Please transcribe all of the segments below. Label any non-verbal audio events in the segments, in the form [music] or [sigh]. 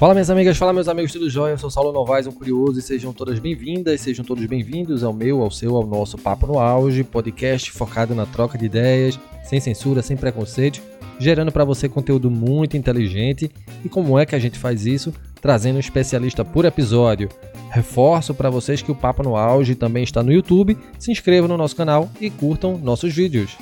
Fala minhas amigas, fala meus amigos, tudo jóia? Eu sou Saulo Novaes, um curioso, e sejam todas bem-vindas, sejam todos bem-vindos ao meu, ao seu, ao nosso Papo no Auge, podcast focado na troca de ideias, sem censura, sem preconceito, gerando para você conteúdo muito inteligente. E como é que a gente faz isso? Trazendo um especialista por episódio. Reforço para vocês que o Papo no Auge também está no YouTube. Se inscrevam no nosso canal e curtam nossos vídeos.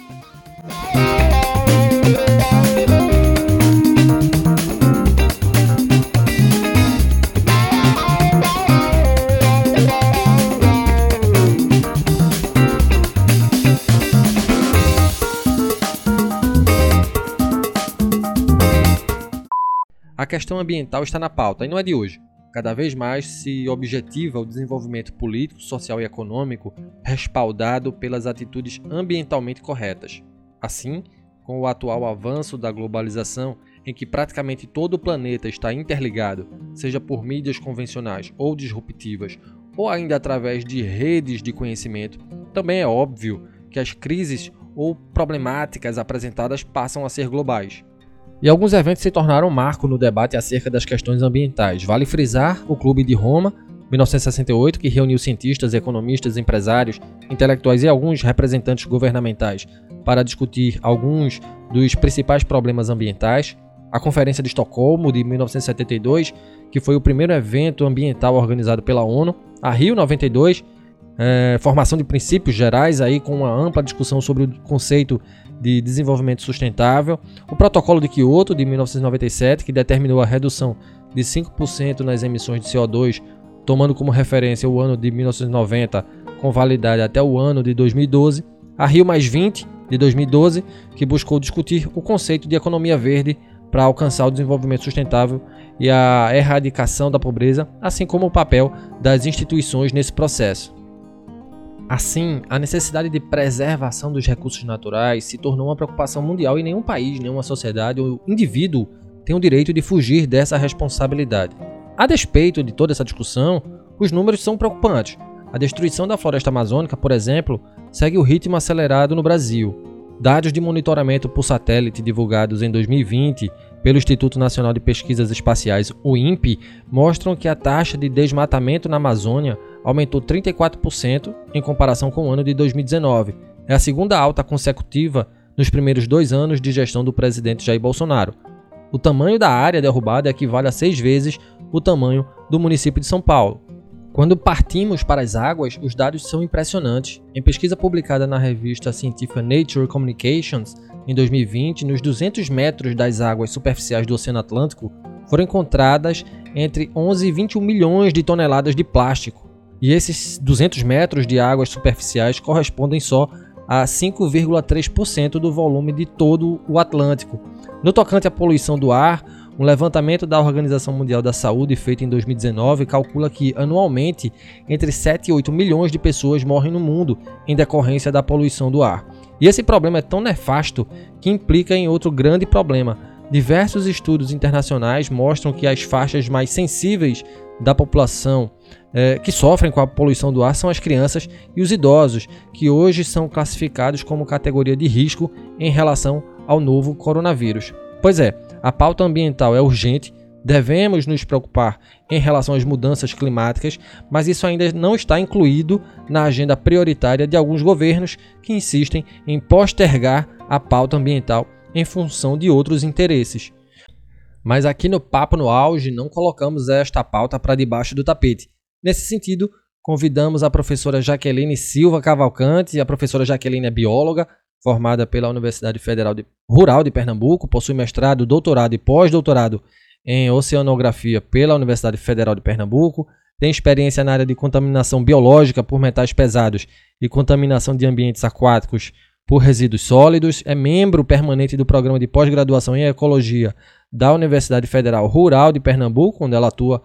A questão ambiental está na pauta e não é de hoje. Cada vez mais se objetiva o desenvolvimento político, social e econômico respaldado pelas atitudes ambientalmente corretas. Assim, com o atual avanço da globalização, em que praticamente todo o planeta está interligado, seja por mídias convencionais ou disruptivas, ou ainda através de redes de conhecimento, também é óbvio que as crises ou problemáticas apresentadas passam a ser globais. E alguns eventos se tornaram marco no debate acerca das questões ambientais. Vale frisar o Clube de Roma, 1968, que reuniu cientistas, economistas, empresários, intelectuais e alguns representantes governamentais para discutir alguns dos principais problemas ambientais. A Conferência de Estocolmo, de 1972, que foi o primeiro evento ambiental organizado pela ONU. A Rio 92, é, formação de princípios gerais aí com uma ampla discussão sobre o conceito de desenvolvimento sustentável, o Protocolo de Kyoto de 1997, que determinou a redução de 5% nas emissões de CO2, tomando como referência o ano de 1990 com validade até o ano de 2012, a Rio de 2012, que buscou discutir o conceito de economia verde para alcançar o desenvolvimento sustentável e a erradicação da pobreza, assim como o papel das instituições nesse processo. Assim, a necessidade de preservação dos recursos naturais se tornou uma preocupação mundial e nenhum país, nenhuma sociedade ou indivíduo tem o direito de fugir dessa responsabilidade. A despeito de toda essa discussão, os números são preocupantes. A destruição da floresta amazônica, por exemplo, segue o ritmo acelerado no Brasil. Dados de monitoramento por satélite divulgados em 2020 pelo Instituto Nacional de Pesquisas Espaciais, o INPE, mostram que a taxa de desmatamento na Amazônia aumentou 34% em comparação com o ano de 2019. É a segunda alta consecutiva nos primeiros dois anos de gestão do presidente Jair Bolsonaro. O tamanho da área derrubada equivale a seis vezes o tamanho do município de São Paulo. Quando partimos para as águas, os dados são impressionantes. Em pesquisa publicada na revista científica Nature Communications em 2020, nos 200 metros das águas superficiais do Oceano Atlântico, foram encontradas entre 11 e 21 milhões de toneladas de plástico, e esses 200 metros de águas superficiais correspondem só a 5,3% do volume de todo o Atlântico. No tocante à poluição do ar, um levantamento da Organização Mundial da Saúde feito em 2019 calcula que anualmente entre 7 e 8 milhões de pessoas morrem no mundo em decorrência da poluição do ar. E esse problema é tão nefasto que implica em outro grande problema. Diversos estudos internacionais mostram que as faixas mais sensíveis da população é, que sofrem com a poluição do ar são as crianças e os idosos, que hoje são classificados como categoria de risco em relação ao novo coronavírus. Pois é, a pauta ambiental é urgente, devemos nos preocupar em relação às mudanças climáticas, mas isso ainda não está incluído na agenda prioritária de alguns governos que insistem em postergar a pauta ambiental em função de outros interesses. Mas aqui no Papo no Auge não colocamos esta pauta para debaixo do tapete. Nesse sentido, convidamos a professora Jaqueline Silva Cavalcante. A professora Jaqueline é bióloga, formada pela Universidade Federal de, Rural de Pernambuco, possui mestrado, doutorado e pós-doutorado em oceanografia pela Universidade Federal de Pernambuco, tem experiência na área de contaminação biológica por metais pesados e contaminação de ambientes aquáticos por resíduos sólidos, é membro permanente do programa de pós-graduação em ecologia da Universidade Federal Rural de Pernambuco, onde ela atua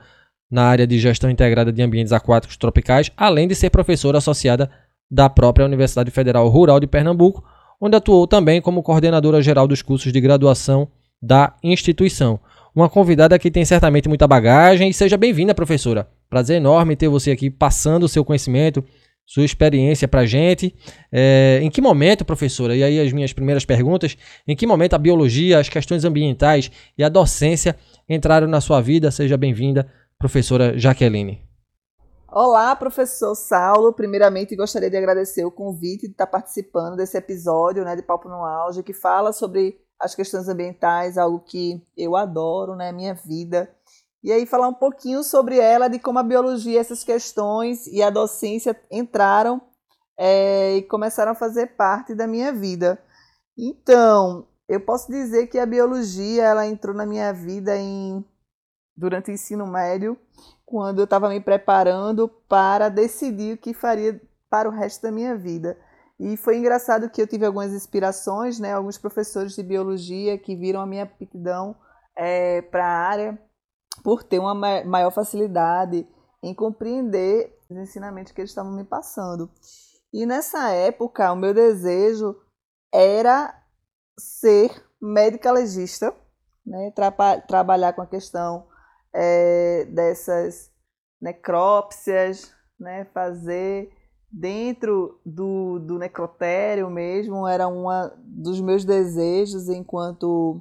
na área de gestão integrada de ambientes aquáticos tropicais, além de ser professora associada da própria Universidade Federal Rural de Pernambuco, onde atuou também como coordenadora geral dos cursos de graduação da instituição. Uma convidada que tem certamente muita bagagem e seja bem-vinda, professora. Prazer enorme ter você aqui passando o seu conhecimento, sua experiência para gente. É, em que momento, professora, e aí as minhas primeiras perguntas, em que momento a biologia, as questões ambientais e a docência entraram na sua vida? Seja bem-vinda, professora Jaqueline. Olá, professor Saulo. Primeiramente, gostaria de agradecer o convite de estar participando desse episódio né, de Papo no Auge, que fala sobre as questões ambientais, algo que eu adoro, né, minha vida. E aí falar um pouquinho sobre ela, de como a biologia, essas questões e a docência entraram é, e começaram a fazer parte da minha vida. Então, eu posso dizer que a biologia ela entrou na minha vida em durante o ensino médio quando eu estava me preparando para decidir o que faria para o resto da minha vida. E foi engraçado que eu tive algumas inspirações, né? Alguns professores de biologia que viram a minha aptidão é, para a área por ter uma maior facilidade em compreender os ensinamentos que eles estavam me passando. E nessa época, o meu desejo era ser médica legista, né? Tra trabalhar com a questão é, dessas necrópsias, né, fazer dentro do, do necrotério mesmo, era um dos meus desejos enquanto,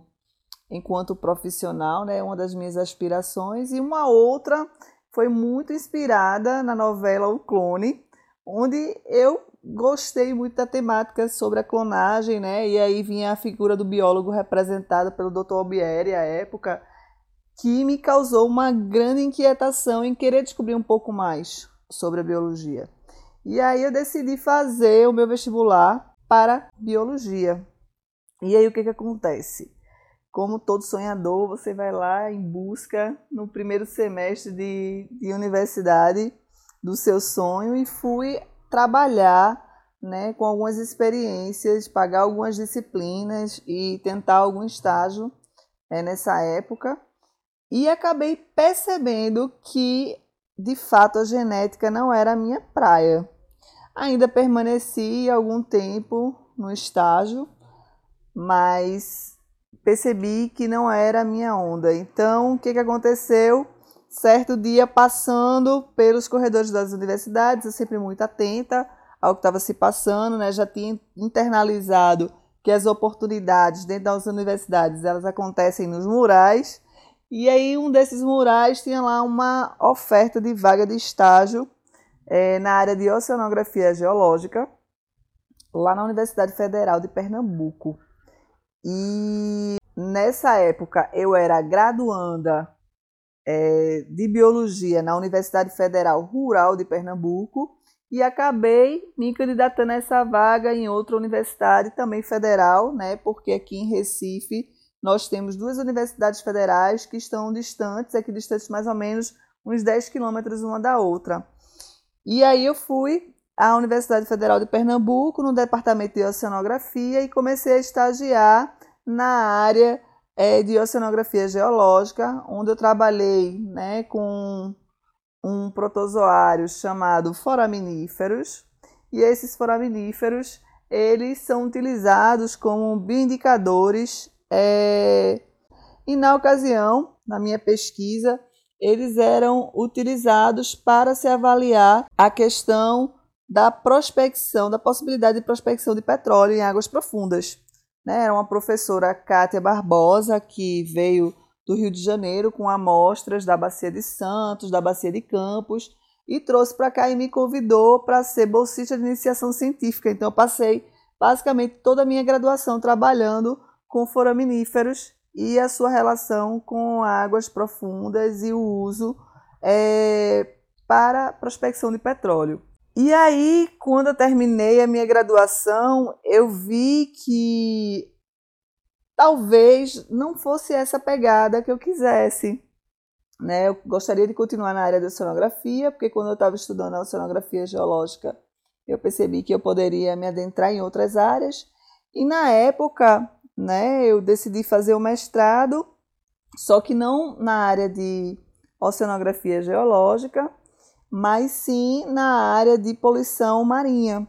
enquanto profissional, né, uma das minhas aspirações, e uma outra foi muito inspirada na novela O Clone, onde eu gostei muito da temática sobre a clonagem, né? E aí vinha a figura do biólogo representada pelo Dr. Albieri à época, que me causou uma grande inquietação em querer descobrir um pouco mais sobre a biologia. E aí eu decidi fazer o meu vestibular para biologia. E aí o que, que acontece? Como todo sonhador, você vai lá em busca no primeiro semestre de, de universidade do seu sonho e fui trabalhar né, com algumas experiências, pagar algumas disciplinas e tentar algum estágio é, nessa época e acabei percebendo que de fato a genética não era a minha praia. Ainda permaneci algum tempo no estágio, mas percebi que não era a minha onda. Então, o que, que aconteceu? Certo dia, passando pelos corredores das universidades, eu sempre muito atenta ao que estava se passando, né? já tinha internalizado que as oportunidades dentro das universidades elas acontecem nos murais e aí um desses murais tinha lá uma oferta de vaga de estágio é, na área de oceanografia geológica, lá na Universidade Federal de Pernambuco. E nessa época eu era graduanda é, de biologia na Universidade Federal Rural de Pernambuco e acabei me candidatando a essa vaga em outra universidade também federal, né? Porque aqui em Recife nós temos duas universidades federais que estão distantes, aqui distantes mais ou menos uns 10 quilômetros uma da outra. E aí eu fui à Universidade Federal de Pernambuco, no departamento de oceanografia, e comecei a estagiar na área é, de oceanografia geológica, onde eu trabalhei né, com um protozoário chamado foraminíferos, e esses foraminíferos eles são utilizados como bioindicadores é, e na ocasião, na minha pesquisa, eles eram utilizados para se avaliar a questão da prospecção, da possibilidade de prospecção de petróleo em águas profundas. Né? Era uma professora, Kátia Barbosa, que veio do Rio de Janeiro com amostras da Bacia de Santos, da Bacia de Campos, e trouxe para cá e me convidou para ser bolsista de iniciação científica. Então, eu passei basicamente toda a minha graduação trabalhando com foraminíferos e a sua relação com águas profundas e o uso é, para prospecção de petróleo. E aí, quando eu terminei a minha graduação, eu vi que talvez não fosse essa pegada que eu quisesse. Né? Eu gostaria de continuar na área da oceanografia, porque quando eu estava estudando a oceanografia geológica, eu percebi que eu poderia me adentrar em outras áreas. E na época, né, eu decidi fazer o mestrado, só que não na área de oceanografia geológica, mas sim na área de poluição marinha,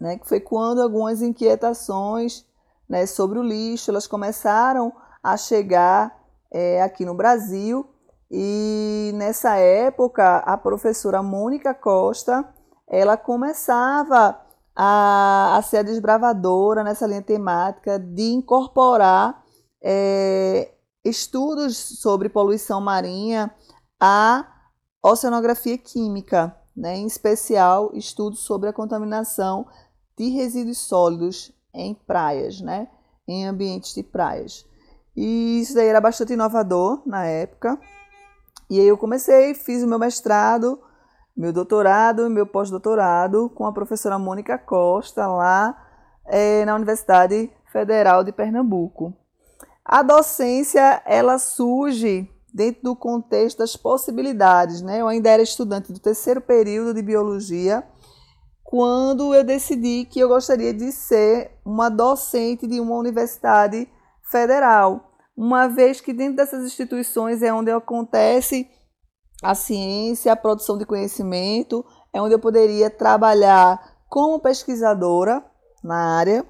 né, que foi quando algumas inquietações né, sobre o lixo elas começaram a chegar é, aqui no Brasil. E nessa época a professora Mônica Costa ela começava a, a ser a desbravadora nessa linha temática de incorporar é, estudos sobre poluição marinha à oceanografia química, né? em especial estudos sobre a contaminação de resíduos sólidos em praias, né? em ambientes de praias. E isso daí era bastante inovador na época. E aí eu comecei, fiz o meu mestrado, meu doutorado e meu pós-doutorado com a professora Mônica Costa lá é, na Universidade Federal de Pernambuco. A docência ela surge dentro do contexto das possibilidades, né? Eu ainda era estudante do terceiro período de biologia quando eu decidi que eu gostaria de ser uma docente de uma universidade federal, uma vez que dentro dessas instituições é onde acontece a ciência, a produção de conhecimento, é onde eu poderia trabalhar como pesquisadora na área.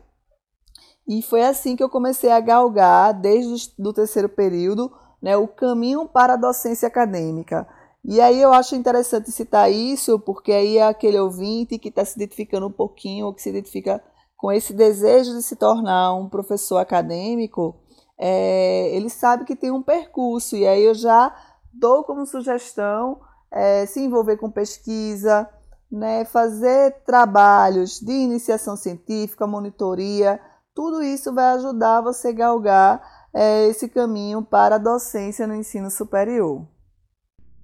E foi assim que eu comecei a galgar, desde o terceiro período, né, o caminho para a docência acadêmica. E aí eu acho interessante citar isso, porque aí é aquele ouvinte que está se identificando um pouquinho, ou que se identifica com esse desejo de se tornar um professor acadêmico, é, ele sabe que tem um percurso, e aí eu já dou como sugestão é, se envolver com pesquisa, né, fazer trabalhos de iniciação científica, monitoria, tudo isso vai ajudar você a galgar é, esse caminho para a docência no ensino superior.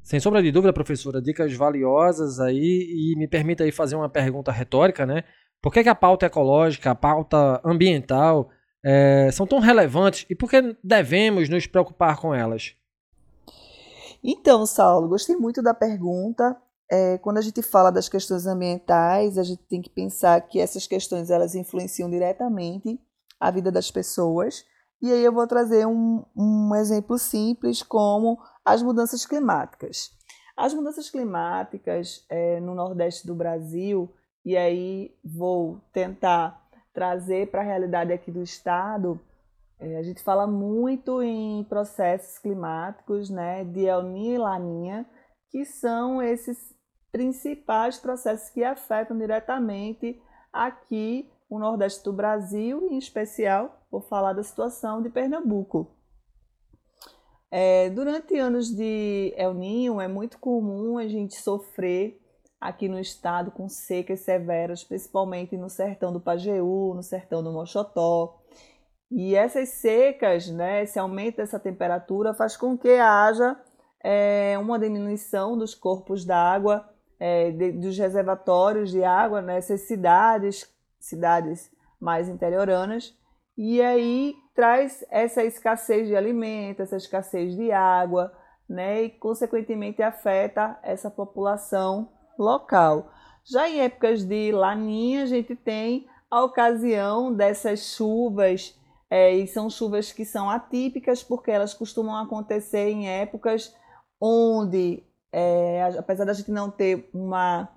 Sem sombra de dúvida, professora, dicas valiosas aí e me permita aí fazer uma pergunta retórica, né? Por que, que a pauta ecológica, a pauta ambiental é, são tão relevantes e por que devemos nos preocupar com elas? Então, Saulo, gostei muito da pergunta. É, quando a gente fala das questões ambientais, a gente tem que pensar que essas questões elas influenciam diretamente a vida das pessoas. E aí eu vou trazer um, um exemplo simples como as mudanças climáticas. As mudanças climáticas é, no Nordeste do Brasil, e aí vou tentar trazer para a realidade aqui do estado, a gente fala muito em processos climáticos, né, de El Niño e Laninha, que são esses principais processos que afetam diretamente aqui o Nordeste do Brasil, em especial, vou falar da situação de Pernambuco. É, durante anos de El Ninho, é muito comum a gente sofrer aqui no estado com secas severas, principalmente no sertão do Pajeú, no sertão do Mochotó. E essas secas, né, esse aumento dessa temperatura faz com que haja é, uma diminuição dos corpos d'água, é, dos reservatórios de água nessas cidades, cidades mais interioranas, e aí traz essa escassez de alimento, essa escassez de água, né, e consequentemente afeta essa população local. Já em épocas de laninha, a gente tem a ocasião dessas chuvas é, e são chuvas que são atípicas porque elas costumam acontecer em épocas onde, é, apesar da gente não ter uma,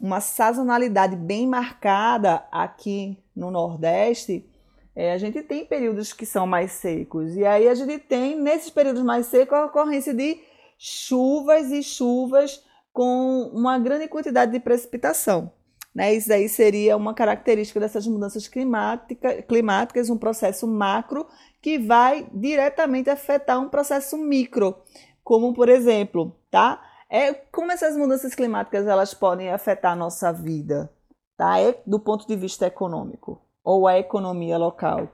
uma sazonalidade bem marcada aqui no Nordeste, é, a gente tem períodos que são mais secos. E aí a gente tem, nesses períodos mais secos, a ocorrência de chuvas e chuvas com uma grande quantidade de precipitação. Né? Isso aí seria uma característica dessas mudanças climática, climáticas, um processo macro que vai diretamente afetar um processo micro, como por exemplo, tá? É como essas mudanças climáticas elas podem afetar a nossa vida, tá? É do ponto de vista econômico ou a economia local.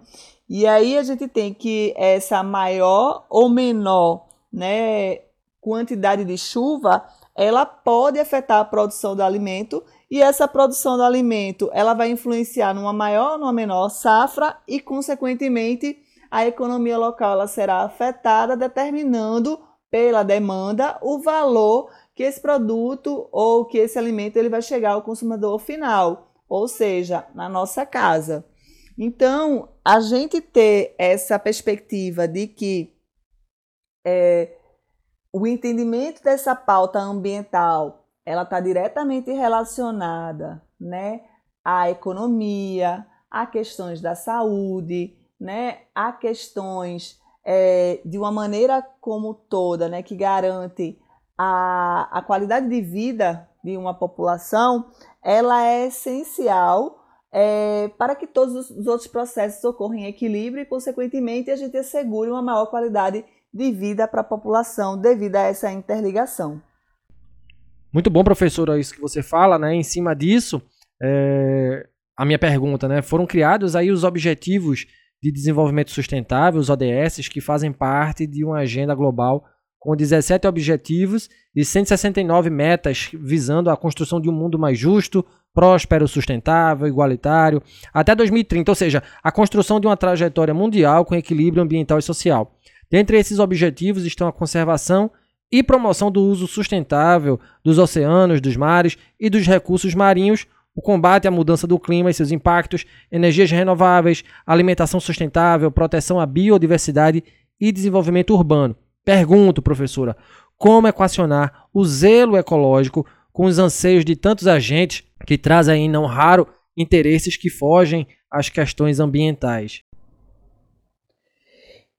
E aí a gente tem que essa maior ou menor, né, quantidade de chuva, ela pode afetar a produção do alimento e essa produção do alimento ela vai influenciar numa maior ou numa menor safra e, consequentemente, a economia local ela será afetada, determinando pela demanda o valor que esse produto ou que esse alimento ele vai chegar ao consumidor final, ou seja, na nossa casa. Então, a gente ter essa perspectiva de que é, o entendimento dessa pauta ambiental ela está diretamente relacionada né, à economia, a questões da saúde, né, a questões é, de uma maneira como toda, né, que garante a, a qualidade de vida de uma população, ela é essencial é, para que todos os outros processos ocorram em equilíbrio e, consequentemente, a gente assegure uma maior qualidade de vida para a população devido a essa interligação. Muito bom, professora, isso que você fala, né? Em cima disso, é, a minha pergunta, né? Foram criados aí os Objetivos de Desenvolvimento Sustentável, os ODS, que fazem parte de uma agenda global com 17 objetivos e 169 metas visando a construção de um mundo mais justo, próspero, sustentável, igualitário, até 2030, ou seja, a construção de uma trajetória mundial com equilíbrio ambiental e social. Dentre esses objetivos estão a conservação e promoção do uso sustentável dos oceanos, dos mares e dos recursos marinhos, o combate à mudança do clima e seus impactos, energias renováveis, alimentação sustentável, proteção à biodiversidade e desenvolvimento urbano. Pergunto, professora, como equacionar o zelo ecológico com os anseios de tantos agentes que trazem, não raro, interesses que fogem às questões ambientais?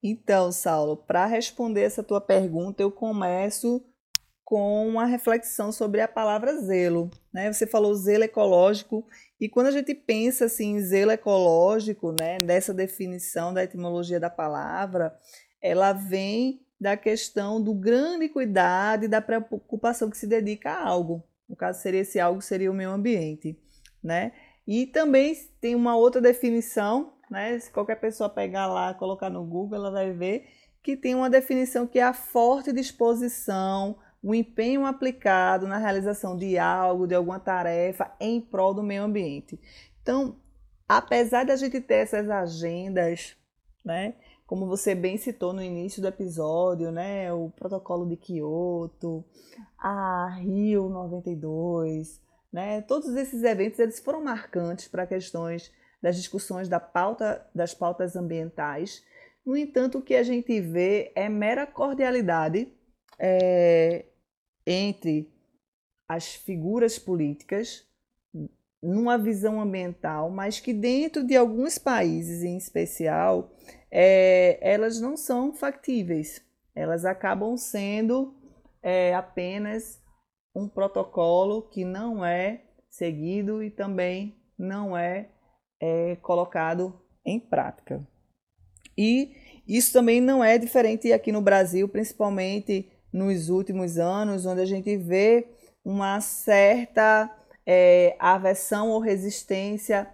Então, Saulo, para responder essa tua pergunta, eu começo com uma reflexão sobre a palavra zelo. Né? Você falou zelo ecológico, e quando a gente pensa assim, em zelo ecológico, né, dessa definição da etimologia da palavra, ela vem da questão do grande cuidado e da preocupação que se dedica a algo. No caso, seria esse algo seria o meio ambiente. Né? E também tem uma outra definição, né? se qualquer pessoa pegar lá, colocar no Google, ela vai ver que tem uma definição que é a forte disposição, o empenho aplicado na realização de algo, de alguma tarefa em prol do meio ambiente. Então, apesar da gente ter essas agendas, né, como você bem citou no início do episódio, né, o protocolo de Kyoto, a Rio 92, né, todos esses eventos eles foram marcantes para questões das discussões da pauta, das pautas ambientais. No entanto, o que a gente vê é mera cordialidade é, entre as figuras políticas numa visão ambiental, mas que dentro de alguns países em especial, é, elas não são factíveis. Elas acabam sendo é, apenas um protocolo que não é seguido e também não é, é colocado em prática. E isso também não é diferente aqui no Brasil, principalmente nos últimos anos, onde a gente vê uma certa é, aversão ou resistência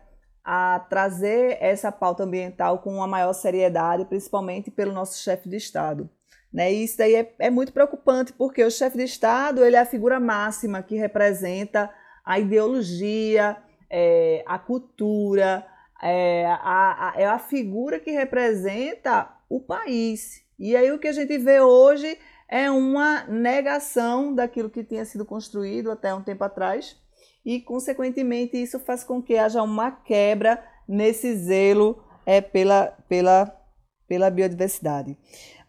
a trazer essa pauta ambiental com uma maior seriedade, principalmente pelo nosso chefe de Estado. Né? E isso daí é, é muito preocupante, porque o chefe de Estado ele é a figura máxima que representa a ideologia, é, a cultura, é a, a, é a figura que representa o país. E aí o que a gente vê hoje é uma negação daquilo que tinha sido construído até um tempo atrás e, consequentemente, isso faz com que haja uma quebra nesse zelo é, pela, pela, pela biodiversidade.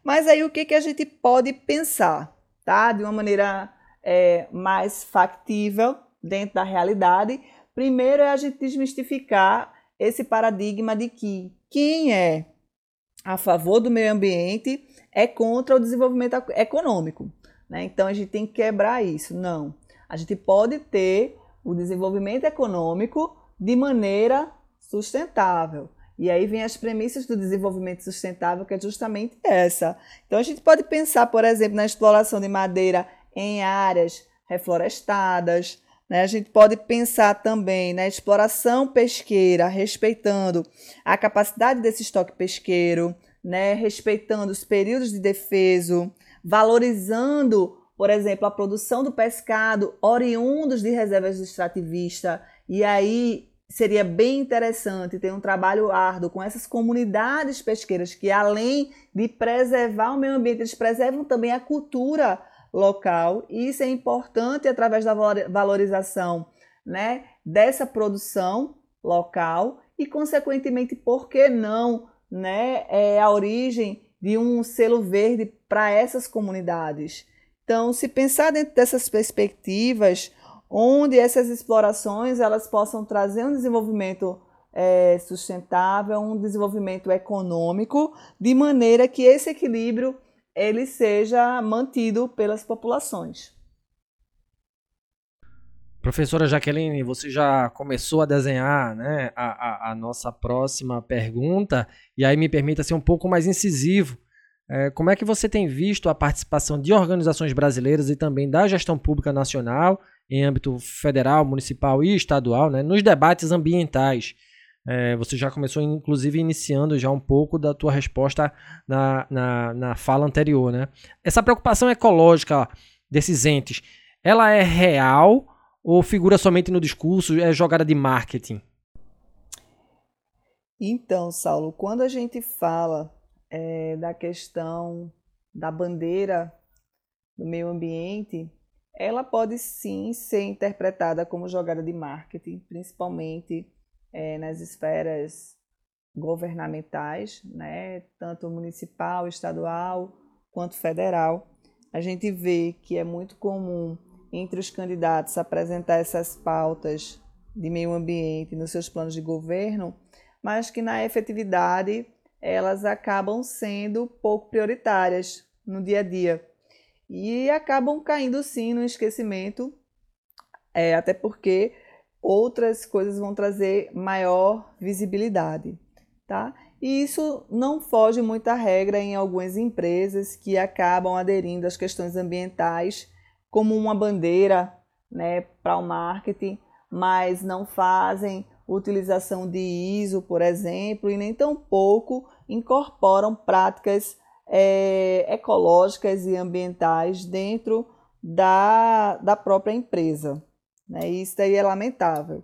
Mas aí o que, que a gente pode pensar, tá? De uma maneira é, mais factível dentro da realidade. Primeiro é a gente desmistificar esse paradigma de que quem é a favor do meio ambiente é contra o desenvolvimento econômico. Né? Então a gente tem que quebrar isso. Não. A gente pode ter o desenvolvimento econômico de maneira sustentável. E aí vem as premissas do desenvolvimento sustentável, que é justamente essa. Então a gente pode pensar, por exemplo, na exploração de madeira em áreas reflorestadas. Né? A gente pode pensar também na exploração pesqueira, respeitando a capacidade desse estoque pesqueiro, né, respeitando os períodos de defeso, valorizando, por exemplo, a produção do pescado oriundos de reservas de extrativista. E aí seria bem interessante ter um trabalho árduo com essas comunidades pesqueiras que, além de preservar o meio ambiente, eles preservam também a cultura local. E isso é importante através da valorização né, dessa produção local e, consequentemente, por que não né, é a origem de um selo verde para essas comunidades. Então, se pensar dentro dessas perspectivas, onde essas explorações elas possam trazer um desenvolvimento é, sustentável, um desenvolvimento econômico, de maneira que esse equilíbrio ele seja mantido pelas populações. Professora Jaqueline, você já começou a desenhar né, a, a, a nossa próxima pergunta, e aí me permita ser um pouco mais incisivo. É, como é que você tem visto a participação de organizações brasileiras e também da gestão pública nacional, em âmbito federal, municipal e estadual, né, nos debates ambientais? É, você já começou, inclusive, iniciando já um pouco da tua resposta na, na, na fala anterior. Né? Essa preocupação ecológica desses entes, ela é real ou figura somente no discurso, é jogada de marketing? Então, Saulo, quando a gente fala é, da questão da bandeira do meio ambiente, ela pode sim ser interpretada como jogada de marketing, principalmente é, nas esferas governamentais, né, tanto municipal, estadual quanto federal. A gente vê que é muito comum entre os candidatos apresentar essas pautas de meio ambiente nos seus planos de governo, mas que na efetividade elas acabam sendo pouco prioritárias no dia a dia e acabam caindo sim no esquecimento, é, até porque outras coisas vão trazer maior visibilidade, tá? E isso não foge muito à regra em algumas empresas que acabam aderindo às questões ambientais como uma bandeira né, para o marketing, mas não fazem utilização de ISO, por exemplo, e nem tampouco incorporam práticas é, ecológicas e ambientais dentro da, da própria empresa. Né? Isso daí é lamentável.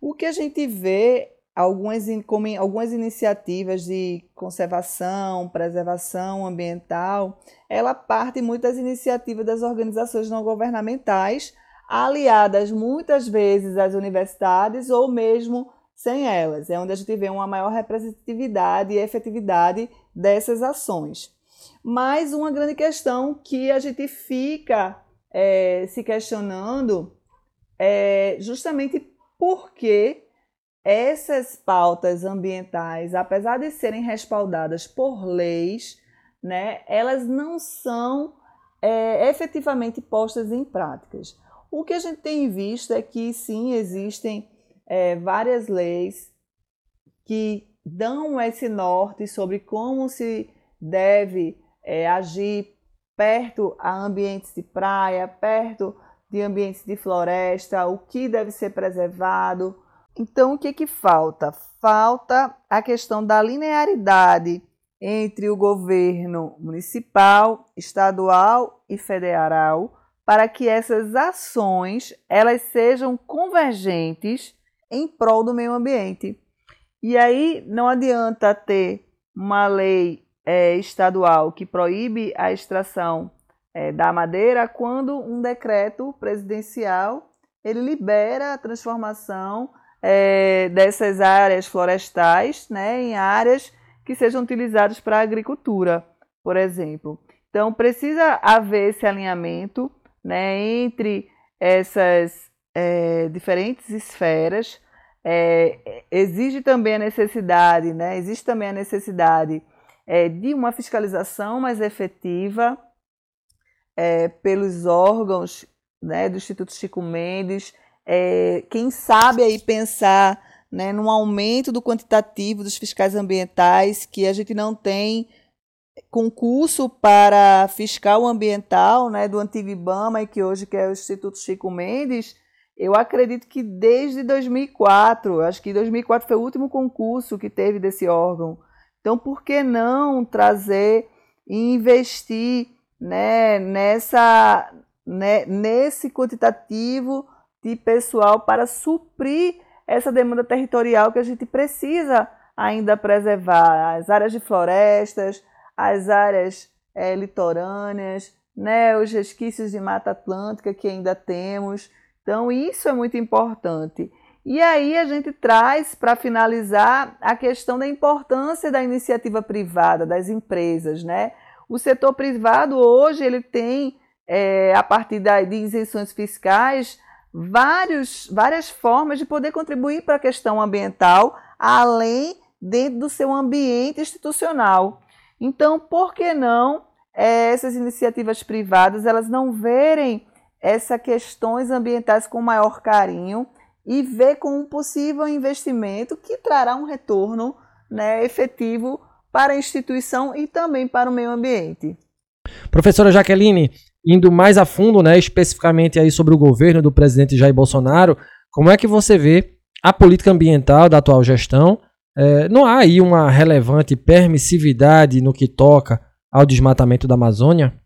O que a gente vê algumas, como algumas iniciativas de conservação, preservação ambiental, ela parte muito das iniciativas das organizações não governamentais, aliadas muitas vezes às universidades ou mesmo sem elas. É onde a gente vê uma maior representatividade e efetividade dessas ações. Mas uma grande questão que a gente fica é, se questionando é justamente por que essas pautas ambientais, apesar de serem respaldadas por leis, né, elas não são é, efetivamente postas em práticas. O que a gente tem visto é que sim, existem é, várias leis que dão esse norte sobre como se deve é, agir perto a ambientes de praia, perto de ambientes de floresta, o que deve ser preservado, então, o que, que falta? Falta a questão da linearidade entre o governo municipal, estadual e federal para que essas ações elas sejam convergentes em prol do meio ambiente. E aí não adianta ter uma lei é, estadual que proíbe a extração é, da madeira quando um decreto presidencial ele libera a transformação é, dessas áreas florestais né, em áreas que sejam utilizadas para a agricultura, por exemplo. Então, precisa haver esse alinhamento né, entre essas é, diferentes esferas. É, exige também a necessidade, né, existe também a necessidade é, de uma fiscalização mais efetiva é, pelos órgãos né, do Instituto Chico Mendes, é, quem sabe aí pensar né, num aumento do quantitativo dos fiscais ambientais, que a gente não tem concurso para fiscal ambiental né, do antigo IBAMA e que hoje é o Instituto Chico Mendes, eu acredito que desde 2004, acho que 2004 foi o último concurso que teve desse órgão. Então, por que não trazer e investir né, nessa, né, nesse quantitativo de pessoal para suprir essa demanda territorial que a gente precisa ainda preservar. As áreas de florestas, as áreas é, litorâneas, né, os resquícios de Mata Atlântica que ainda temos. Então, isso é muito importante. E aí a gente traz, para finalizar, a questão da importância da iniciativa privada, das empresas. Né? O setor privado hoje ele tem, é, a partir de isenções fiscais, vários, várias formas de poder contribuir para a questão ambiental, além dentro do seu ambiente institucional. Então, por que não é, essas iniciativas privadas elas não verem essas questões ambientais com maior carinho e ver com um possível investimento que trará um retorno né, efetivo para a instituição e também para o meio ambiente. Professora Jaqueline, indo mais a fundo, né, especificamente aí sobre o governo do presidente Jair Bolsonaro, como é que você vê a política ambiental da atual gestão? É, não há aí uma relevante permissividade no que toca ao desmatamento da Amazônia?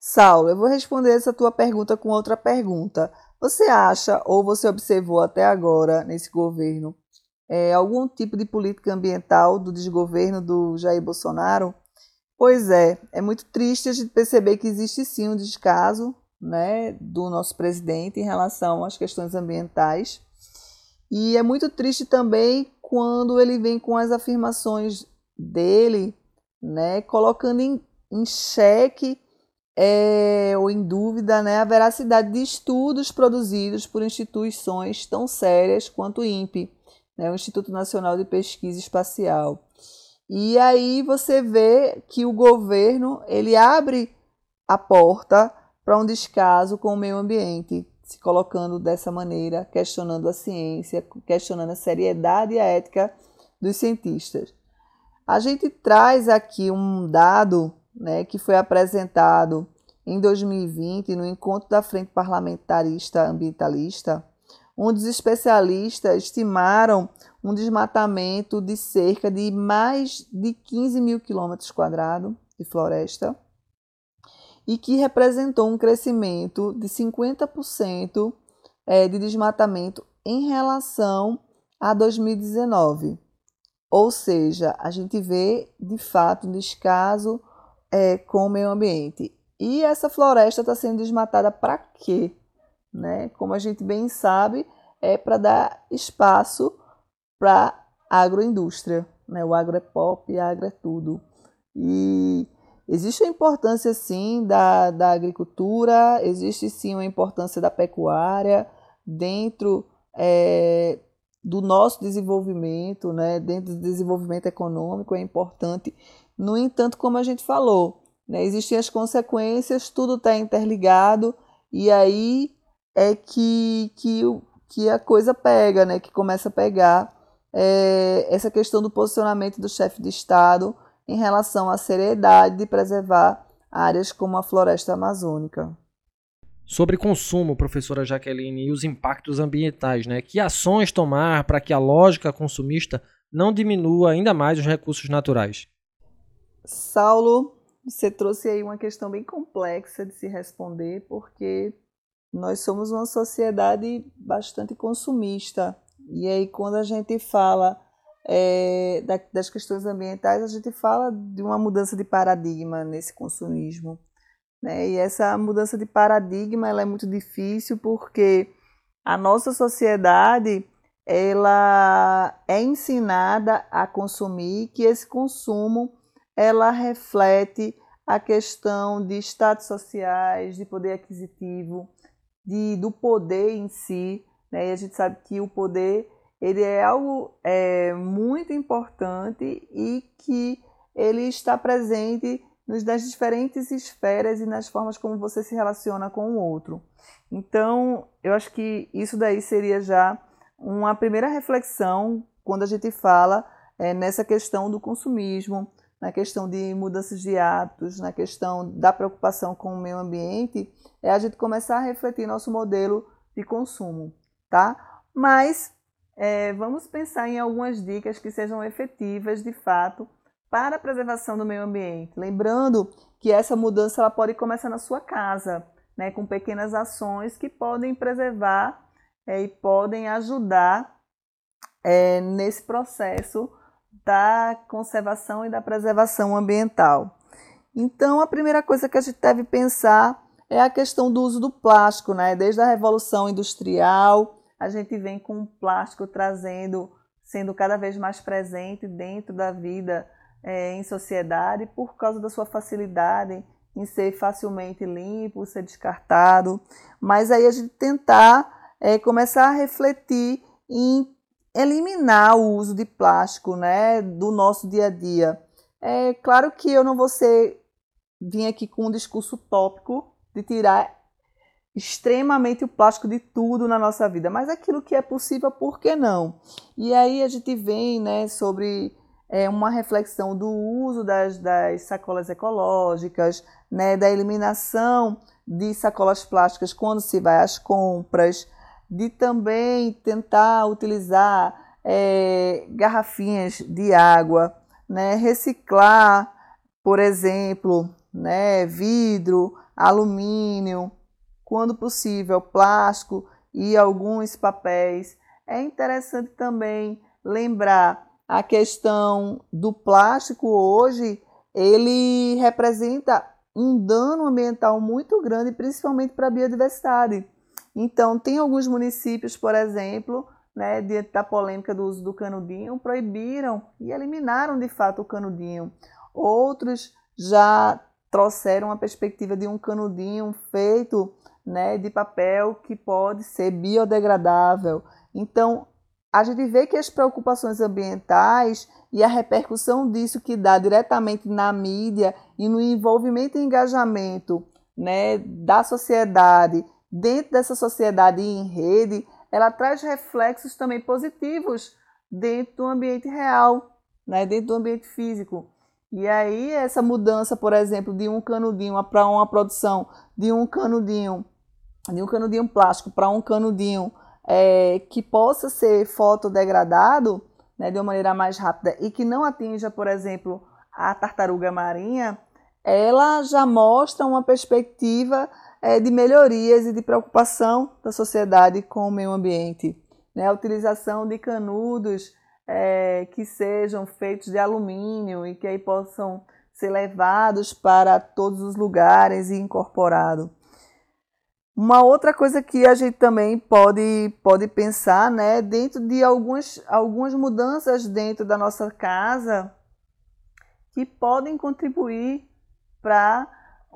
Saulo, eu vou responder essa tua pergunta com outra pergunta. Você acha ou você observou até agora nesse governo é, algum tipo de política ambiental do desgoverno do Jair Bolsonaro? Pois é, é muito triste a gente perceber que existe sim um descaso né, do nosso presidente em relação às questões ambientais. E é muito triste também quando ele vem com as afirmações dele, né, colocando em, em xeque é, ou em dúvida né, a veracidade de estudos produzidos por instituições tão sérias quanto o INPE, né, o Instituto Nacional de Pesquisa Espacial. E aí você vê que o governo ele abre a porta para um descaso com o meio ambiente, se colocando dessa maneira, questionando a ciência, questionando a seriedade e a ética dos cientistas. A gente traz aqui um dado né, que foi apresentado em 2020 no encontro da Frente Parlamentarista Ambientalista, onde os especialistas estimaram um desmatamento de cerca de mais de 15 mil quilômetros quadrados de floresta e que representou um crescimento de 50% é, de desmatamento em relação a 2019. Ou seja, a gente vê de fato um descaso é, com o meio ambiente. E essa floresta está sendo desmatada para quê? Né? Como a gente bem sabe, é para dar espaço para a agroindústria. Né? O agro é pop, agro é tudo. E existe a importância, sim, da, da agricultura, existe, sim, a importância da pecuária dentro é, do nosso desenvolvimento, né? dentro do desenvolvimento econômico, é importante. No entanto, como a gente falou, né, existem as consequências, tudo está interligado, e aí é que, que, que a coisa pega, né, que começa a pegar é, essa questão do posicionamento do chefe de Estado em relação à seriedade de preservar áreas como a floresta amazônica. Sobre consumo, professora Jaqueline, e os impactos ambientais, né? Que ações tomar para que a lógica consumista não diminua ainda mais os recursos naturais? Saulo, você trouxe aí uma questão bem complexa de se responder, porque nós somos uma sociedade bastante consumista. E aí, quando a gente fala é, das questões ambientais, a gente fala de uma mudança de paradigma nesse consumismo. Né? E essa mudança de paradigma ela é muito difícil porque a nossa sociedade ela é ensinada a consumir que esse consumo ela reflete a questão de status sociais, de poder aquisitivo, de, do poder em si. Né? E a gente sabe que o poder ele é algo é, muito importante e que ele está presente nas diferentes esferas e nas formas como você se relaciona com o outro. Então, eu acho que isso daí seria já uma primeira reflexão quando a gente fala é, nessa questão do consumismo, na questão de mudanças de hábitos, na questão da preocupação com o meio ambiente, é a gente começar a refletir nosso modelo de consumo, tá? Mas é, vamos pensar em algumas dicas que sejam efetivas, de fato, para a preservação do meio ambiente. Lembrando que essa mudança ela pode começar na sua casa, né, com pequenas ações que podem preservar é, e podem ajudar é, nesse processo da conservação e da preservação ambiental. Então, a primeira coisa que a gente deve pensar é a questão do uso do plástico, né? Desde a revolução industrial, a gente vem com o plástico trazendo, sendo cada vez mais presente dentro da vida é, em sociedade por causa da sua facilidade em ser facilmente limpo, ser descartado. Mas aí a gente tentar é, começar a refletir em eliminar o uso de plástico né, do nosso dia a dia. É claro que eu não vou ser vir aqui com um discurso tópico de tirar extremamente o plástico de tudo na nossa vida, mas aquilo que é possível, por que não? E aí a gente vem né, sobre é, uma reflexão do uso das, das sacolas ecológicas, né, da eliminação de sacolas plásticas quando se vai às compras, de também tentar utilizar é, garrafinhas de água, né, reciclar, por exemplo, né, vidro, alumínio, quando possível, plástico e alguns papéis. É interessante também lembrar a questão do plástico hoje, ele representa um dano ambiental muito grande, principalmente para a biodiversidade. Então, tem alguns municípios, por exemplo, né, diante da polêmica do uso do canudinho, proibiram e eliminaram de fato o canudinho. Outros já trouxeram a perspectiva de um canudinho feito né, de papel que pode ser biodegradável. Então, a gente vê que as preocupações ambientais e a repercussão disso que dá diretamente na mídia e no envolvimento e engajamento né, da sociedade, dentro dessa sociedade em rede, ela traz reflexos também positivos dentro do ambiente real, né, dentro do ambiente físico. E aí, essa mudança, por exemplo, de um canudinho para uma produção de um canudinho de um canudinho plástico para um canudinho é, que possa ser fotodegradado né, de uma maneira mais rápida e que não atinja, por exemplo, a tartaruga marinha, ela já mostra uma perspectiva é, de melhorias e de preocupação da sociedade com o meio ambiente. Né? A utilização de canudos é, que sejam feitos de alumínio e que aí possam ser levados para todos os lugares e incorporados. Uma outra coisa que a gente também pode, pode pensar, né, dentro de algumas, algumas mudanças dentro da nossa casa que podem contribuir para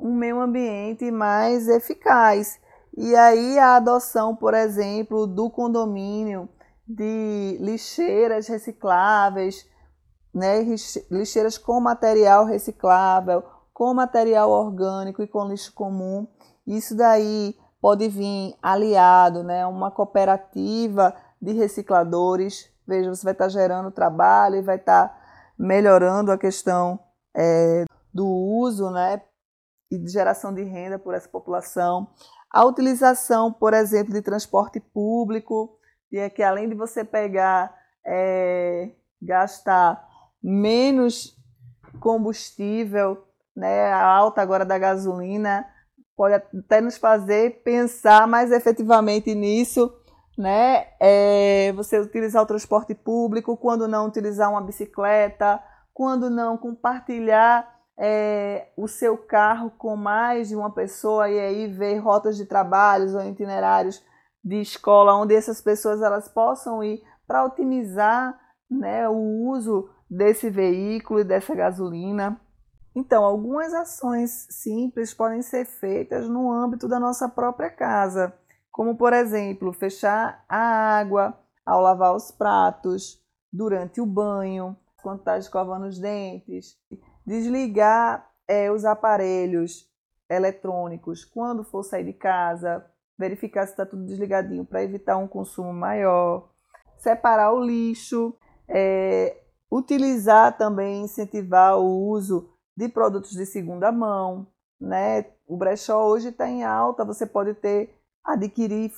um meio ambiente mais eficaz. E aí a adoção, por exemplo, do condomínio de lixeiras recicláveis, né, lixeiras com material reciclável, com material orgânico e com lixo comum. Isso daí pode vir aliado, né, uma cooperativa de recicladores. Veja, você vai estar gerando trabalho e vai estar melhorando a questão é, do uso, né, e de geração de renda por essa população. A utilização, por exemplo, de transporte público, e é que além de você pegar, é, gastar menos combustível, né, a alta agora da gasolina, pode até nos fazer pensar mais efetivamente nisso, né? É, você utilizar o transporte público, quando não utilizar uma bicicleta, quando não compartilhar é, o seu carro com mais de uma pessoa e aí ver rotas de trabalhos ou itinerários de escola onde essas pessoas elas possam ir para otimizar né, o uso desse veículo e dessa gasolina. Então, algumas ações simples podem ser feitas no âmbito da nossa própria casa, como, por exemplo, fechar a água ao lavar os pratos, durante o banho, quando está escovando os dentes, desligar é, os aparelhos eletrônicos quando for sair de casa, verificar se está tudo desligadinho para evitar um consumo maior, separar o lixo, é, utilizar também, incentivar o uso de produtos de segunda mão, né? O brechó hoje está em alta, você pode ter adquirir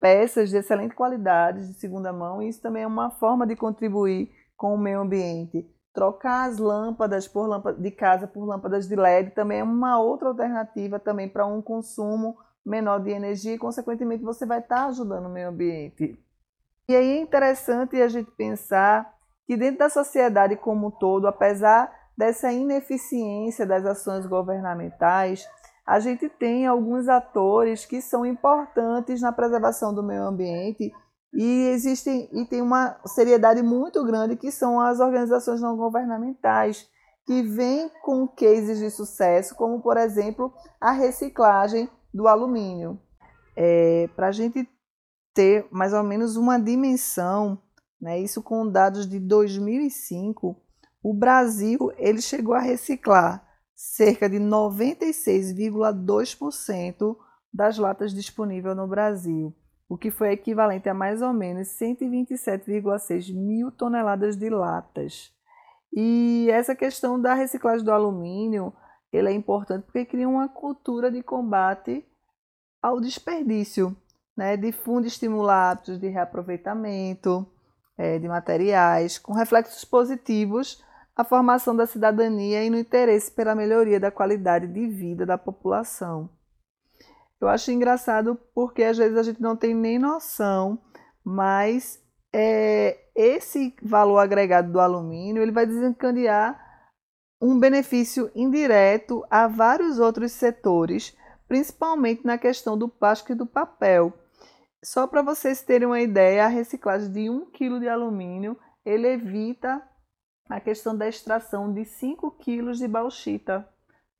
peças de excelente qualidade de segunda mão e isso também é uma forma de contribuir com o meio ambiente. Trocar as lâmpadas por lâmpadas de casa por lâmpadas de LED também é uma outra alternativa também para um consumo menor de energia e consequentemente você vai estar tá ajudando o meio ambiente. E aí é interessante a gente pensar que dentro da sociedade como um todo, apesar dessa ineficiência das ações governamentais, a gente tem alguns atores que são importantes na preservação do meio ambiente e existem e tem uma seriedade muito grande que são as organizações não governamentais que vêm com cases de sucesso, como por exemplo a reciclagem do alumínio. É, Para a gente ter mais ou menos uma dimensão, né, isso com dados de 2005, o Brasil ele chegou a reciclar cerca de 96,2% das latas disponíveis no Brasil, o que foi equivalente a mais ou menos 127,6 mil toneladas de latas. E essa questão da reciclagem do alumínio ele é importante porque cria uma cultura de combate ao desperdício, né? difunde estimulados de reaproveitamento é, de materiais, com reflexos positivos à formação da cidadania e no interesse pela melhoria da qualidade de vida da população. Eu acho engraçado porque às vezes a gente não tem nem noção, mas é, esse valor agregado do alumínio ele vai desencadear um benefício indireto a vários outros setores, principalmente na questão do plástico e do papel. Só para vocês terem uma ideia, a reciclagem de 1 kg de alumínio ele evita a questão da extração de 5 kg de bauxita.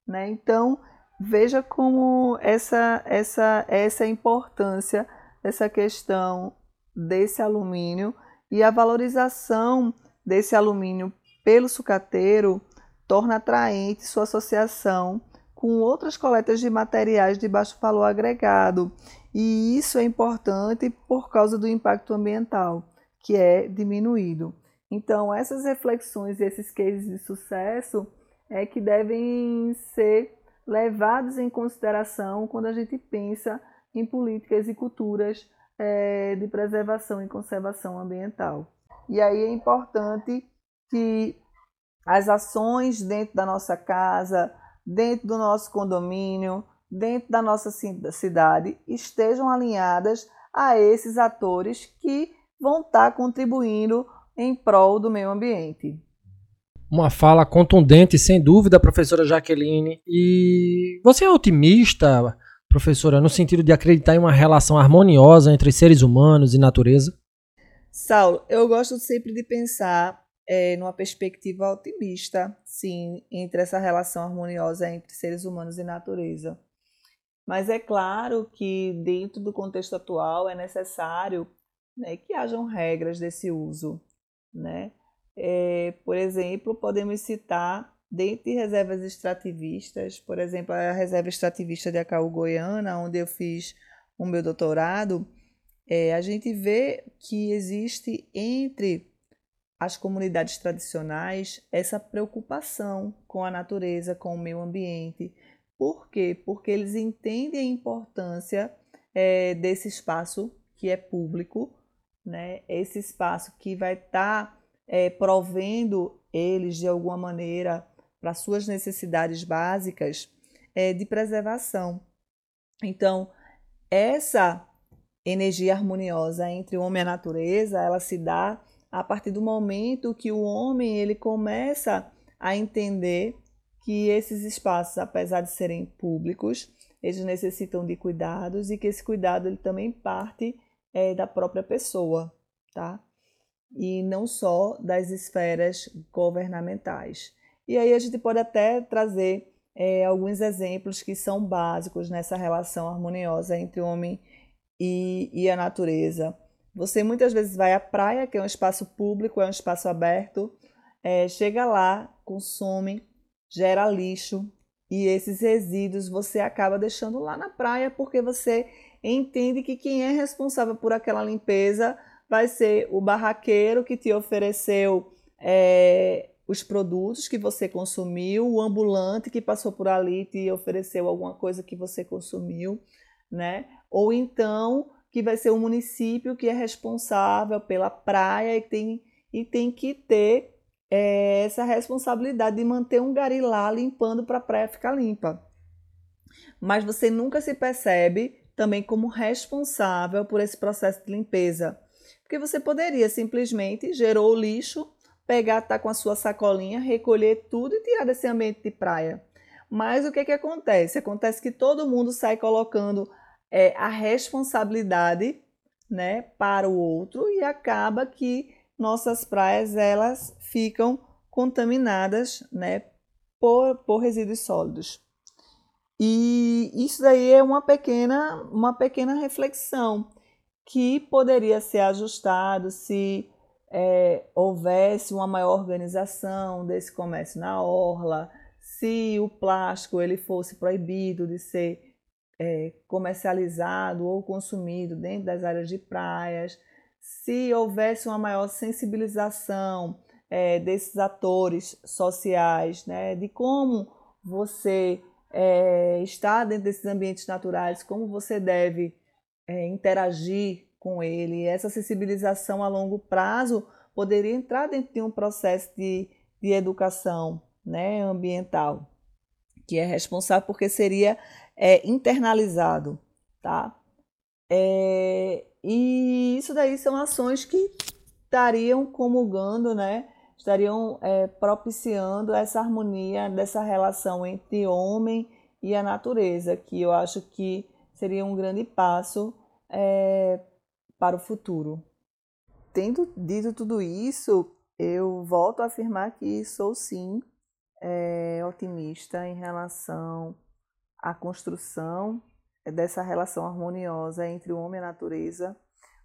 Né? Então, veja como essa, essa, essa importância dessa questão desse alumínio e a valorização desse alumínio pelo sucateiro torna atraente sua associação com outras coletas de materiais de baixo valor agregado. E isso é importante por causa do impacto ambiental, que é diminuído. Então, essas reflexões e esses cases de sucesso é que devem ser levados em consideração quando a gente pensa em políticas e culturas é, de preservação e conservação ambiental. E aí é importante que as ações dentro da nossa casa, dentro do nosso condomínio, dentro da nossa cidade estejam alinhadas a esses atores que vão estar contribuindo em prol do meio ambiente. Uma fala contundente, sem dúvida, professora Jaqueline. E você é otimista, professora, no sentido de acreditar em uma relação harmoniosa entre seres humanos e natureza? Saulo, eu gosto sempre de pensar é, numa perspectiva otimista, sim, entre essa relação harmoniosa entre seres humanos e natureza. Mas é claro que, dentro do contexto atual, é necessário né, que hajam regras desse uso. Né? É, por exemplo, podemos citar, dentro de reservas extrativistas, por exemplo, a reserva extrativista de Acaú Goiana, onde eu fiz o meu doutorado, é, a gente vê que existe entre as comunidades tradicionais essa preocupação com a natureza, com o meio ambiente. Por quê? Porque eles entendem a importância é, desse espaço que é público, né? esse espaço que vai estar tá, é, provendo eles de alguma maneira para suas necessidades básicas é, de preservação. Então, essa energia harmoniosa entre o homem e a natureza, ela se dá a partir do momento que o homem ele começa a entender que esses espaços, apesar de serem públicos, eles necessitam de cuidados e que esse cuidado ele também parte é, da própria pessoa, tá? E não só das esferas governamentais. E aí a gente pode até trazer é, alguns exemplos que são básicos nessa relação harmoniosa entre o homem e, e a natureza. Você muitas vezes vai à praia, que é um espaço público, é um espaço aberto, é, chega lá, consome, gera lixo e esses resíduos você acaba deixando lá na praia porque você entende que quem é responsável por aquela limpeza vai ser o barraqueiro que te ofereceu é, os produtos que você consumiu, o ambulante que passou por ali e te ofereceu alguma coisa que você consumiu, né? Ou então que vai ser o município que é responsável pela praia e tem, e tem que ter é, essa responsabilidade de manter um gari lá limpando para a praia ficar limpa. Mas você nunca se percebe também como responsável por esse processo de limpeza. Porque você poderia simplesmente gerou o lixo, pegar, tá com a sua sacolinha, recolher tudo e tirar desse ambiente de praia. Mas o que, que acontece? Acontece que todo mundo sai colocando é, a responsabilidade né, para o outro e acaba que nossas praias elas ficam contaminadas né, por, por resíduos sólidos. E isso daí é uma pequena, uma pequena reflexão que poderia ser ajustado se é, houvesse uma maior organização desse comércio na orla, se o plástico ele fosse proibido de ser é, comercializado ou consumido dentro das áreas de praias, se houvesse uma maior sensibilização é, desses atores sociais, né, de como você é, está dentro desses ambientes naturais, como você deve é, interagir com ele. Essa sensibilização a longo prazo poderia entrar dentro de um processo de, de educação né, ambiental, que é responsável porque seria é, internalizado. Tá? É, e isso daí são ações que estariam comulgando, né, estariam é, propiciando essa harmonia dessa relação entre homem e a natureza, que eu acho que seria um grande passo é, para o futuro. Tendo dito tudo isso, eu volto a afirmar que sou sim é, otimista em relação à construção dessa relação harmoniosa entre o homem e a natureza,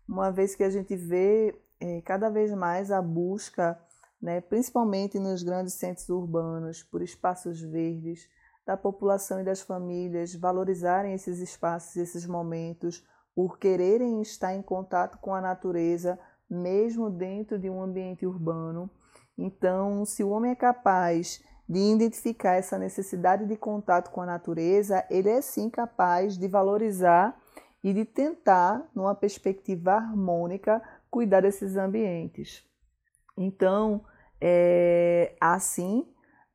uma vez que a gente vê é, cada vez mais a busca, né, principalmente nos grandes centros urbanos, por espaços verdes, da população e das famílias valorizarem esses espaços, esses momentos, por quererem estar em contato com a natureza, mesmo dentro de um ambiente urbano. Então, se o homem é capaz de identificar essa necessidade de contato com a natureza, ele é sim capaz de valorizar e de tentar, numa perspectiva harmônica, cuidar desses ambientes. Então, é, assim,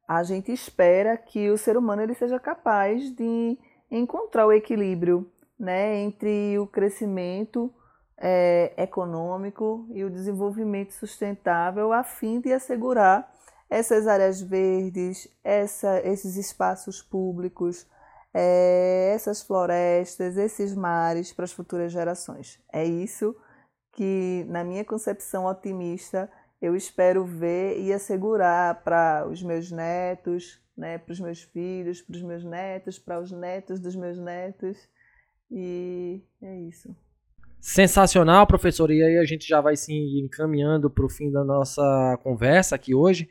a gente espera que o ser humano ele seja capaz de encontrar o equilíbrio né, entre o crescimento é, econômico e o desenvolvimento sustentável, a fim de assegurar essas áreas verdes, essa, esses espaços públicos, é, essas florestas, esses mares para as futuras gerações. É isso que, na minha concepção otimista, eu espero ver e assegurar para os meus netos, né, para os meus filhos, para os meus netos, para os netos dos meus netos. E é isso. Sensacional, professor. E aí a gente já vai se encaminhando para o fim da nossa conversa aqui hoje.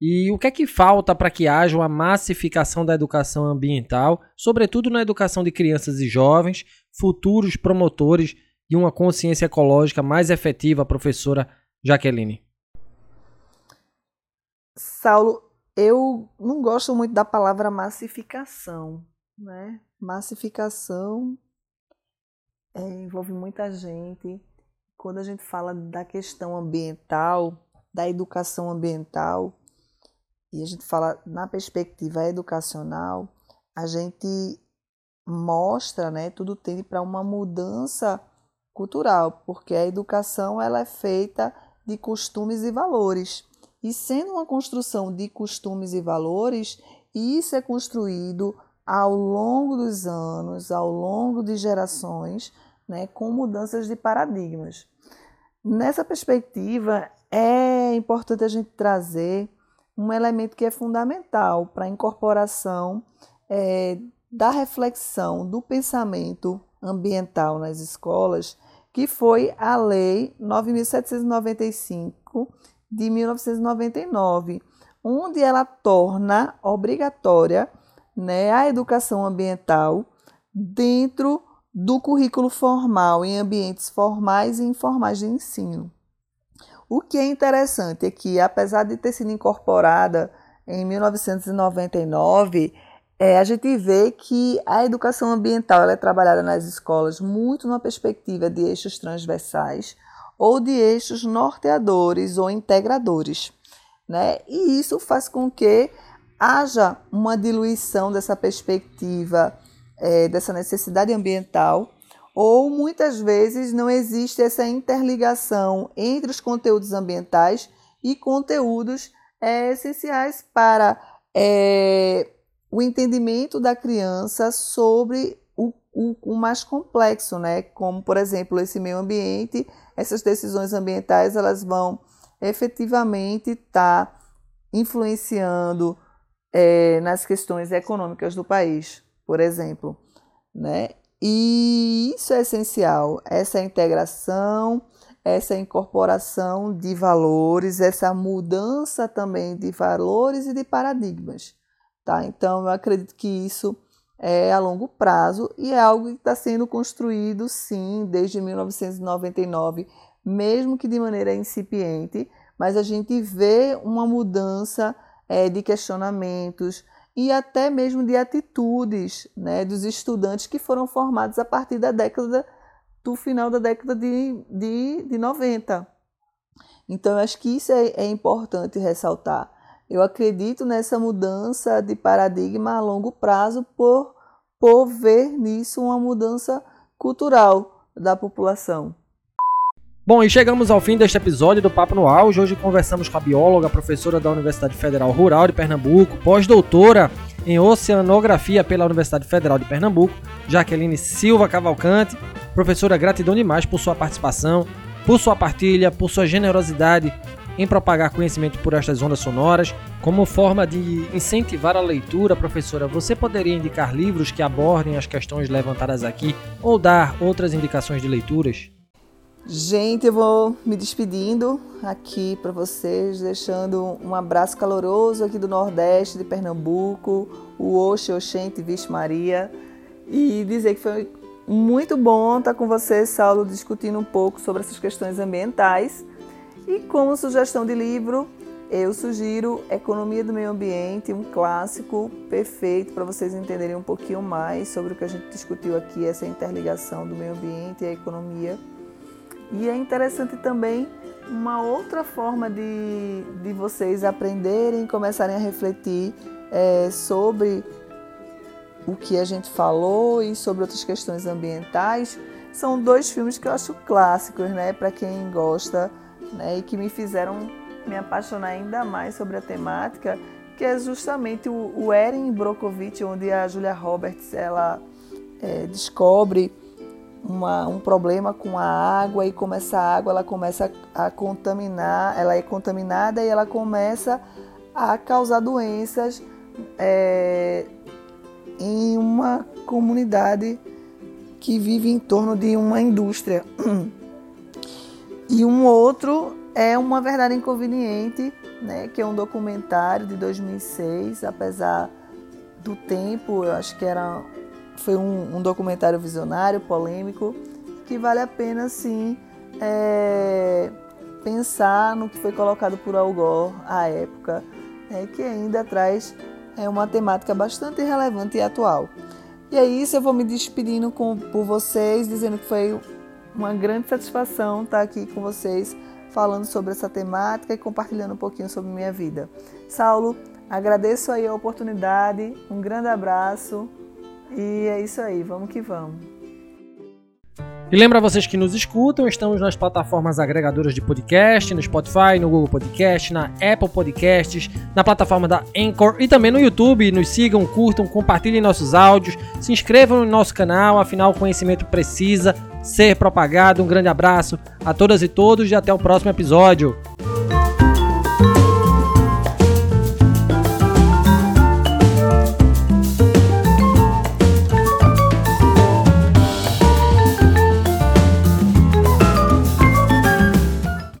E o que é que falta para que haja uma massificação da educação ambiental, sobretudo na educação de crianças e jovens, futuros promotores de uma consciência ecológica mais efetiva, professora Jaqueline? Saulo, eu não gosto muito da palavra massificação, né? Massificação é, envolve muita gente. Quando a gente fala da questão ambiental, da educação ambiental, e a gente fala na perspectiva educacional, a gente mostra, né, tudo tende para uma mudança cultural, porque a educação ela é feita de costumes e valores. E sendo uma construção de costumes e valores, isso é construído ao longo dos anos, ao longo de gerações, né, com mudanças de paradigmas. Nessa perspectiva, é importante a gente trazer um elemento que é fundamental para a incorporação é, da reflexão do pensamento ambiental nas escolas, que foi a Lei 9.795 de 1999, onde ela torna obrigatória né, a educação ambiental dentro do currículo formal em ambientes formais e informais de ensino. O que é interessante é que, apesar de ter sido incorporada em 1999, é, a gente vê que a educação ambiental é trabalhada nas escolas muito na perspectiva de eixos transversais ou de eixos norteadores ou integradores. Né? E isso faz com que haja uma diluição dessa perspectiva, é, dessa necessidade ambiental, ou muitas vezes não existe essa interligação entre os conteúdos ambientais e conteúdos é, essenciais para é, o entendimento da criança sobre o, o, o, mais complexo, né? como, por exemplo, esse meio ambiente, essas decisões ambientais elas vão efetivamente estar tá influenciando é, nas questões econômicas do país, por exemplo. Né? E isso é essencial, essa integração, essa incorporação de valores, essa mudança também de valores e de paradigmas. Tá? Então, eu acredito que isso é a longo prazo e é algo que está sendo construído, sim, desde 1999, mesmo que de maneira incipiente, mas a gente vê uma mudança é, de questionamentos e até mesmo de atitudes né, dos estudantes que foram formados a partir da década do final da década de, de, de 90. Então, eu acho que isso é, é importante ressaltar. Eu acredito nessa mudança de paradigma a longo prazo por, por ver nisso uma mudança cultural da população. Bom, e chegamos ao fim deste episódio do Papo no Auge. Hoje conversamos com a bióloga, professora da Universidade Federal Rural de Pernambuco, pós-doutora em Oceanografia pela Universidade Federal de Pernambuco, Jaqueline Silva Cavalcante. Professora, gratidão demais por sua participação, por sua partilha, por sua generosidade em propagar conhecimento por estas ondas sonoras. Como forma de incentivar a leitura, professora, você poderia indicar livros que abordem as questões levantadas aqui ou dar outras indicações de leituras? Gente, eu vou me despedindo aqui para vocês, deixando um abraço caloroso aqui do Nordeste de Pernambuco, o Oxe, Oxente, Vixe Maria, e dizer que foi muito bom estar com você, Saulo, discutindo um pouco sobre essas questões ambientais. E como sugestão de livro, eu sugiro Economia do Meio Ambiente, um clássico perfeito para vocês entenderem um pouquinho mais sobre o que a gente discutiu aqui, essa interligação do meio ambiente e a economia. E é interessante também uma outra forma de, de vocês aprenderem, começarem a refletir é, sobre o que a gente falou e sobre outras questões ambientais. São dois filmes que eu acho clássicos, né, para quem gosta, né, e que me fizeram me apaixonar ainda mais sobre a temática, que é justamente o, o Erin Brockovich, onde a Julia Roberts ela é, descobre uma, um problema com a água e como essa água ela começa a contaminar, ela é contaminada e ela começa a causar doenças é, em uma comunidade que vive em torno de uma indústria. [clears throat] E um outro é Uma Verdade Inconveniente, né, que é um documentário de 2006, apesar do tempo, eu acho que era foi um, um documentário visionário, polêmico, que vale a pena sim é, pensar no que foi colocado por Al Gore à época, né, que ainda traz é, uma temática bastante relevante e atual. E é isso, eu vou me despedindo com, por vocês, dizendo que foi uma grande satisfação estar aqui com vocês falando sobre essa temática e compartilhando um pouquinho sobre minha vida. Saulo, agradeço aí a oportunidade, um grande abraço e é isso aí, vamos que vamos. E lembra vocês que nos escutam, estamos nas plataformas agregadoras de podcast, no Spotify, no Google Podcast, na Apple Podcasts, na plataforma da Anchor e também no YouTube. Nos sigam, curtam, compartilhem nossos áudios, se inscrevam no nosso canal, afinal o conhecimento precisa ser propagado. Um grande abraço a todas e todos e até o próximo episódio.